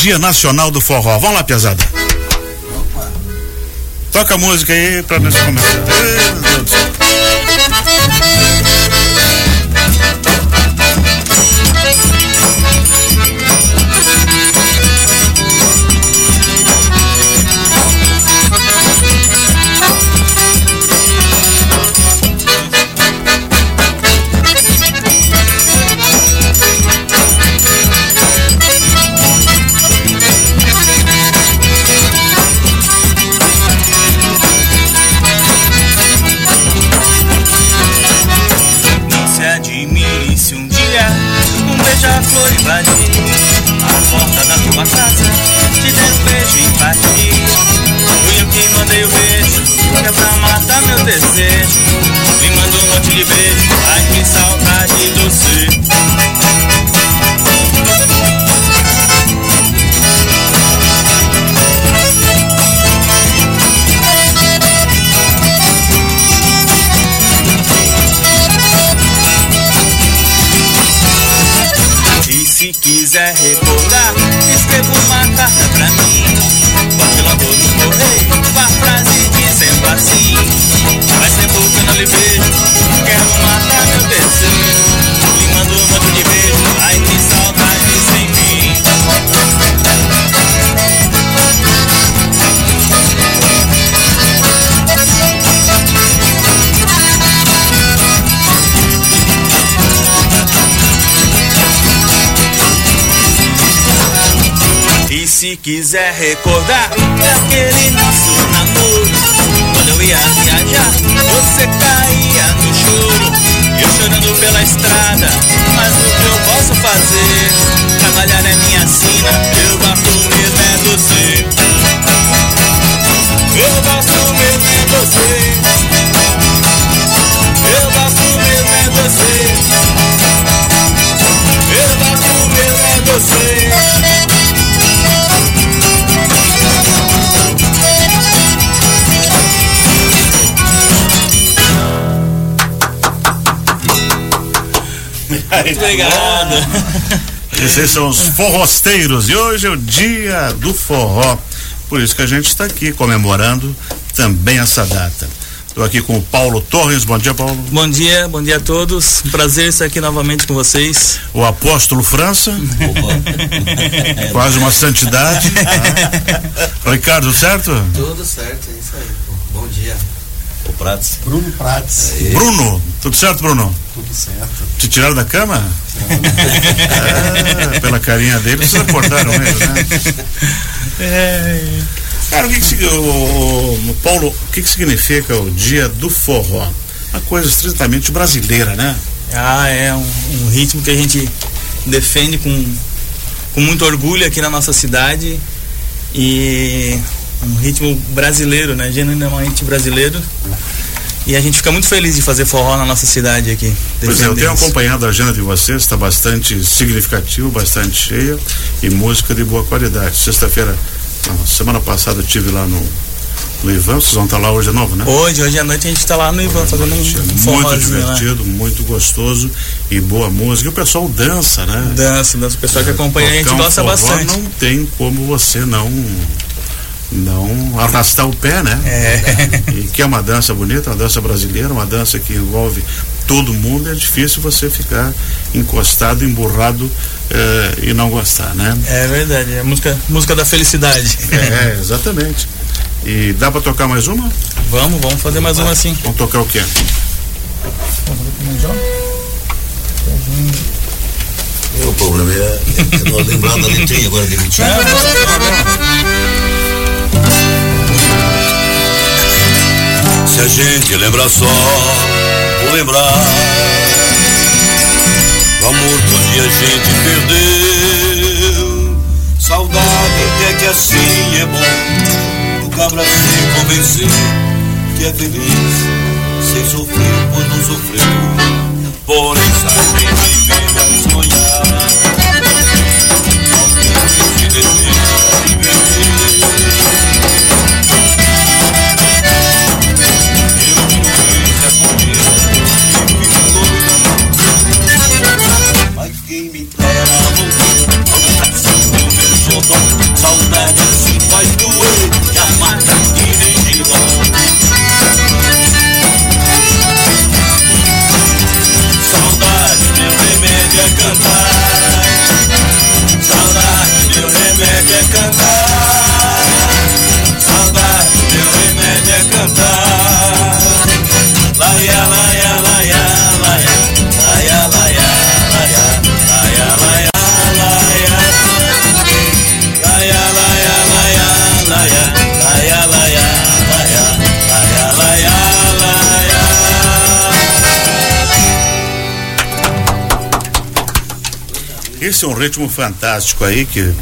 Dia Nacional do Forró. Vamos lá, pesada. Toca a música aí pra nós começar. Meu Deus do céu. Se quiser recordar, se quiser recordar daquele nosso namoro, quando eu ia viajar, você caía no choro. Eu chorando pela estrada, mas o que eu posso fazer? Trabalhar é minha sina, eu gosto mesmo é você. Eu gosto obrigado. Esses são os forrosteiros e hoje é o dia do forró. Por isso que a gente está aqui comemorando também essa data. Estou aqui com o Paulo Torres. Bom dia, Paulo. Bom dia, bom dia a todos. Um prazer estar aqui novamente com vocês. O apóstolo França. Quase uma santidade. Ricardo, certo? Tudo certo, é isso aí. Bom dia. O Pratos. Bruno Prates. Bruno. Tudo certo, Bruno? Tudo certo. Te tiraram da cama? Ah, pela carinha dele, vocês acordaram mesmo, né? É, Cara, o que, que, o Paulo, o que, que significa o dia do forró? Uma coisa estritamente brasileira, né? Ah, é um, um ritmo que a gente defende com, com muito orgulho aqui na nossa cidade e um ritmo brasileiro, né? Genuinamente brasileiro. E a gente fica muito feliz de fazer forró na nossa cidade aqui. Pois é, eu tenho isso. acompanhado a agenda de vocês, está bastante significativo, bastante cheia e música de boa qualidade. Sexta-feira, semana passada eu estive lá no, no Ivan, vocês vão estar lá hoje de novo, né? Hoje, hoje à noite a gente tá lá no Ivan fazendo um muito forrozinho lá. divertido, muito gostoso e boa música. E o pessoal dança, né? Dança, dança. O pessoal que acompanha a gente um gosta forró bastante. Não tem como você não não arrastar o pé, né? É. E que é uma dança bonita, uma dança brasileira, uma dança que envolve todo mundo, é difícil você ficar encostado, emburrado eh, e não gostar, né? É verdade, é música, música da felicidade. É, exatamente. E dá pra tocar mais uma? Vamos, vamos fazer mais uma assim. Vamos tocar o quê? O problema é, é não lembrar da letrinha agora de mentir. Se a gente lembra só, vou lembrar do amor que um dia a gente perdeu. Saudade até que assim é bom. O cabra se convencer que é feliz sem sofrer, pois não sofreu. Porém, sabe goodbye. Esse é um ritmo fantástico aí que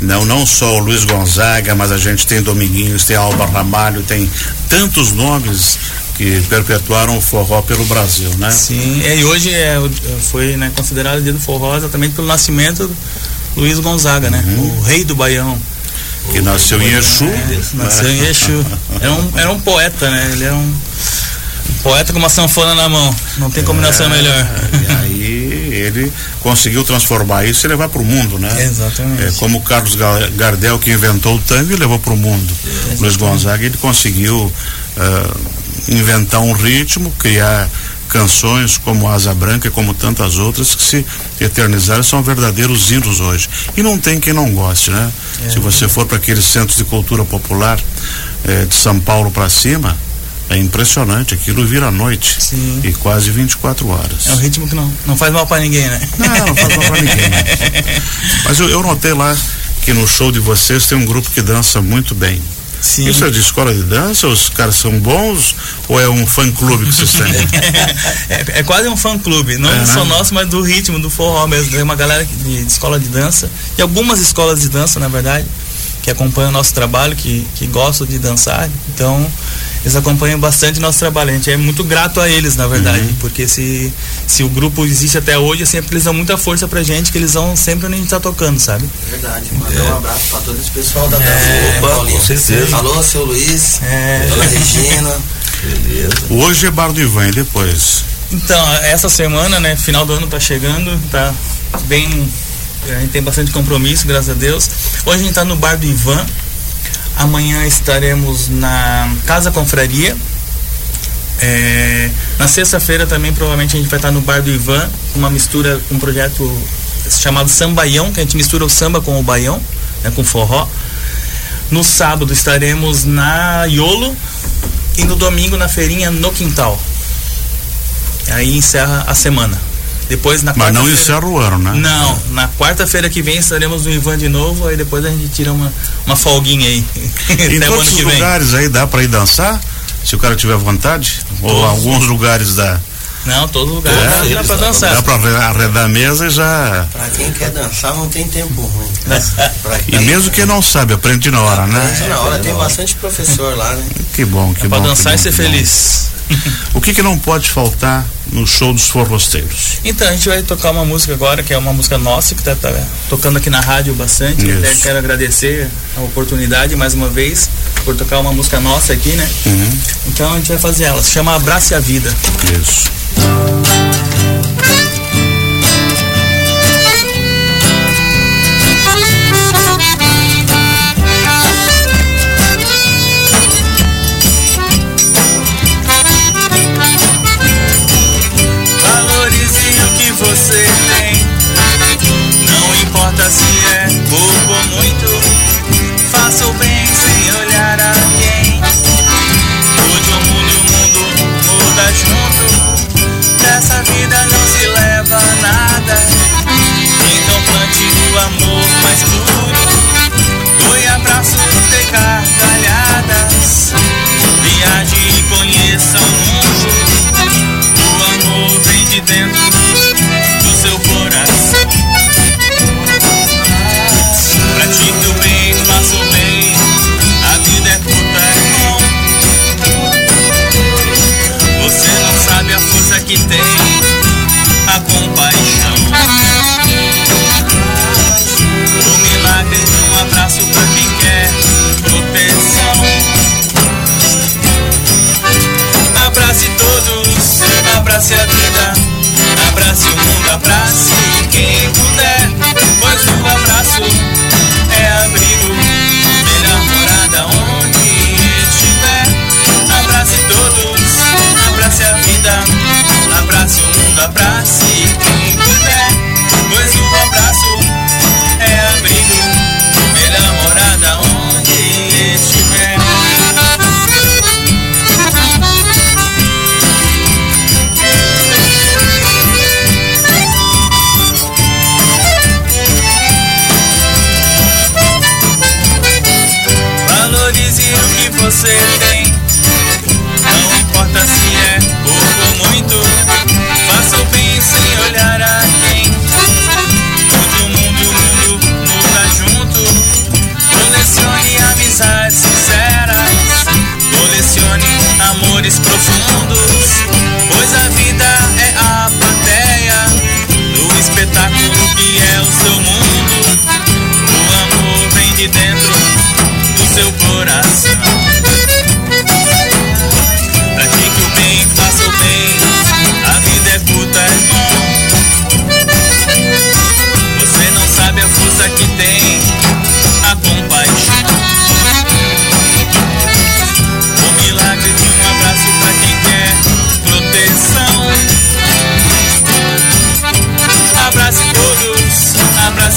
não não só o Luiz Gonzaga, mas a gente tem Dominguinhos, tem Alba Ramalho, tem tantos nomes que perpetuaram o forró pelo Brasil, né? Sim, é, e hoje é, foi né, considerado o dia do forró exatamente pelo nascimento do Luiz Gonzaga, né? O rei do Baião. Que nasceu em Exu. É, nasceu em Exu. Era um, era um poeta, né? Ele é um, um poeta com uma sanfona na mão. Não tem combinação melhor. E aí ele conseguiu transformar isso e levar para o mundo, né? Exatamente. É, como o Carlos Ga- Gardel que inventou o tango e levou para o mundo. Luiz Gonzaga ele conseguiu ah, inventar um ritmo, criar canções como Asa Branca e como tantas outras que se eternizaram são verdadeiros hinos hoje. E não tem quem não goste, né? É. Se você for para aqueles centros de cultura popular eh, de São Paulo para cima, é impressionante, aquilo vira à noite Sim. e quase 24 horas. É um ritmo que não, não faz mal pra ninguém, né? Não, não faz mal pra ninguém. Mas eu, eu notei lá que no show de vocês tem um grupo que dança muito bem. Sim. Isso é de escola de dança? Os caras são bons ou é um fã clube que vocês têm? é, é quase um fã clube, não É, só né? nosso, mas do ritmo, do forró mesmo. Tem uma galera de, de escola de dança, e algumas escolas de dança, na verdade, que acompanham o nosso trabalho, que, que gostam de dançar. Então, eles acompanham bastante o nosso trabalho. A gente é muito grato a eles, na verdade, Uhum. porque se, se o grupo existe até hoje, é sempre eles dão muita força pra gente, que eles vão sempre onde a gente tá tocando, sabe? Verdade, mandar um abraço pra todo esse pessoal da. É, Opa, com certeza. Alô, seu Luiz, É. dona Regina. Beleza. Hoje é Bar do Ivan e depois. Então, essa semana, né, final do ano tá chegando, tá bem. A gente tem bastante compromisso, graças a Deus. Hoje a gente tá no bar do Ivan. Amanhã estaremos na Casa Confraria. É, na sexta-feira também provavelmente a gente vai estar no bar do Ivan, uma mistura, um projeto chamado Sambaião, que a gente mistura o samba com o baião, né, com forró. No sábado estaremos na Iolo e no domingo na feirinha no Quintal. Aí encerra a semana. Depois na Mas não encerra o ano, né? Não, na quarta-feira que vem estaremos no Ivan de novo, aí depois a gente tira uma, uma folguinha aí. Em todos os lugares aí dá para ir dançar? Se o cara tiver vontade? Ou Todos. alguns lugares dá? Não, todo lugar É, dá, dá eles pra dá- dançar. Dá para arredar a mesa e já. Pra quem quer dançar, não tem tempo ruim. Pra E quem- mesmo que não sabe, aprende na hora, Aprende né? na hora, tem bastante professor lá, né? Que bom, que É bom. pra dançar bom, e ser feliz. O que que não pode faltar no show dos forrosteiros? Então, a gente vai tocar uma música agora, que é uma música nossa, que tá, tá tocando aqui na rádio bastante. Isso. Até quero agradecer a oportunidade mais uma vez por tocar uma música nossa aqui, né? Uhum. Então a gente vai fazer ela. Se chama Abrace a Vida. Isso. Thank you. Conheça o mundo. O amor vem de dentro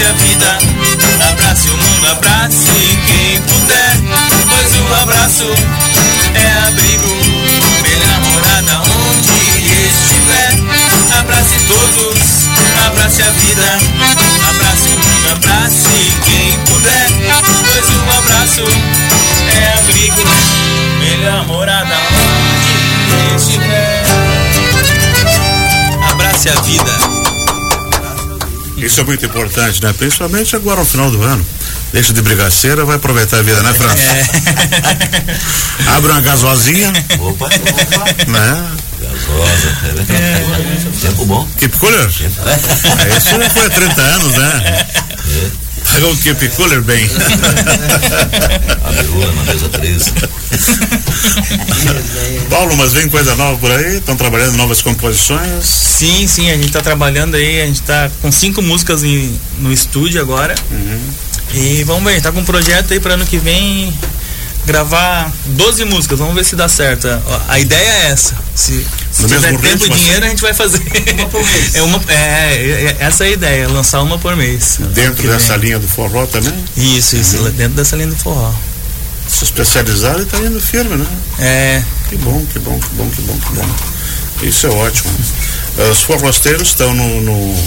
abrace a vida, abrace o mundo, abrace quem puder. Pois o abraço é abrigo, melhor morada onde estiver. Abrace todos, abrace a vida, abrace o mundo, abrace quem puder. Pois o abraço é abrigo, melhor morada onde estiver. Abrace a vida. Isso é muito importante, né? Principalmente agora no final do ano. Deixa de brigaceira, vai aproveitar a vida, né, França? É. Abre uma gasosinha, Opa, né? gasosa. É. Tempo bom. Keep cooler. É, isso não foi há 30 anos, né? Pagou o keep cooler bem. A berula na mesa 13. Paulo, mas vem coisa nova por aí? Estão trabalhando novas composições? Sim, sim, a gente tá trabalhando aí, a gente tá com cinco músicas em- no estúdio agora. E vamos ver, tá com um projeto aí para ano que vem gravar 12 músicas, vamos ver se dá certo. A, a ideia é essa. Se, se tiver mesmo tempo e dinheiro, assim? a gente vai fazer. Uma por mês. É uma, é, é- essa é a ideia, lançar uma por mês. Dentro dessa vem. linha do forró também? Isso, isso, dentro dessa linha do forró. Se especializaram e está indo firme, né? É, Que bom, que bom, que bom, que bom, que bom. Isso é ótimo. Os forrosteiros estão no, no,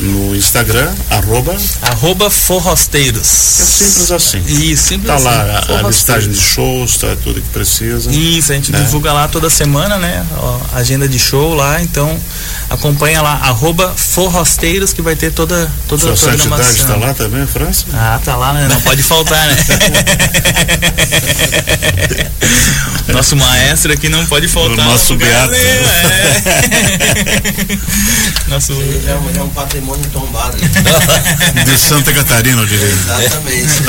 no Instagram, arroba, arroba forrosteiros. é simples assim. Isso, simples Tá assim. lá a- listagem de shows, tá tudo que precisa. Isso, a gente né? divulga lá toda semana, né? Ó, agenda de show lá, então acompanha lá, arroba forrosteiros, que vai ter toda, toda Sua a programação. santidade está lá também, França? Ah, tá lá, né? Não pode faltar, né? Nosso maestro aqui não pode faltar. O nosso beato. é. Nosso. Ele é um, ele é um patrimônio tombado. De Santa Catarina, eu diria. Exatamente.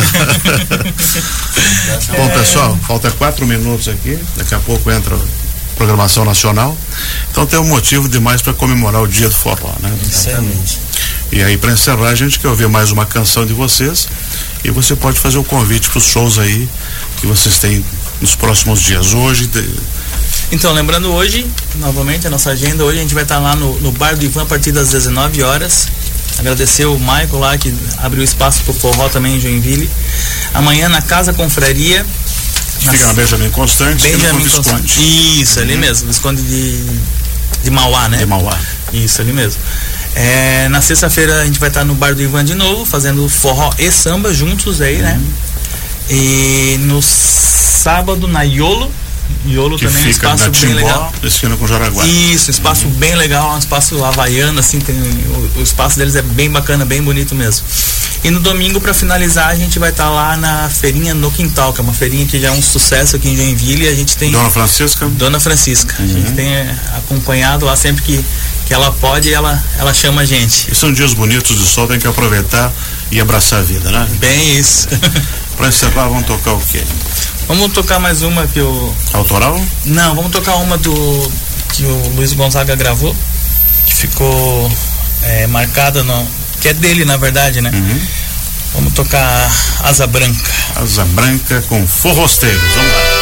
Bom, pessoal, falta quatro minutos aqui. Daqui a pouco entra programação nacional. Então tem um motivo demais para comemorar o dia do forró, né? Exatamente. E aí, para encerrar, a gente quer ouvir mais uma canção de vocês. E você pode fazer o convite para os shows aí que vocês têm nos próximos dias. Hoje, de- Então, lembrando hoje, novamente, a nossa agenda, hoje a gente vai estar lá no, no Bar do Ivan a partir das 19 horas. Agradecer o Michael lá que abriu espaço pro forró também em Joinville. Amanhã na Casa Confraria. Fica na Benjamin Constante, Benjamin Visconde. Constante. Isso, ali mesmo, Visconde de, de Mauá, né? De Mauá. Isso, ali mesmo. É, na sexta-feira a gente vai estar no Bar do Ivan de novo, fazendo forró e samba juntos aí, né? Uhum. E no sábado na Iolo. Iolo Que também é um espaço na bem legal. Timbó, esquina com Jaraguá. Isso, espaço bem legal, um espaço havaiano, assim, tem, o, o espaço deles é bem bacana, bem bonito mesmo. E no domingo, para finalizar, a gente vai estar lá na feirinha no Quintal, que é uma feirinha que já é um sucesso aqui em Joinville, e a gente tem Dona Francisca, Dona Francisca. A Uhum. gente tem é, acompanhado lá sempre que, que ela pode, ela, ela chama a gente. e são dias bonitos de sol, tem que aproveitar e abraçar a vida, né? Bem isso. Para encerrar, vamos tocar o quê? Vamos tocar mais uma que o. Autoral? Não, vamos tocar uma do. que o Luiz Gonzaga gravou, que ficou é, marcada no. que é dele na verdade, né? Uhum. Vamos tocar Asa Branca. Asa Branca com Forrosteiros. Vamos lá.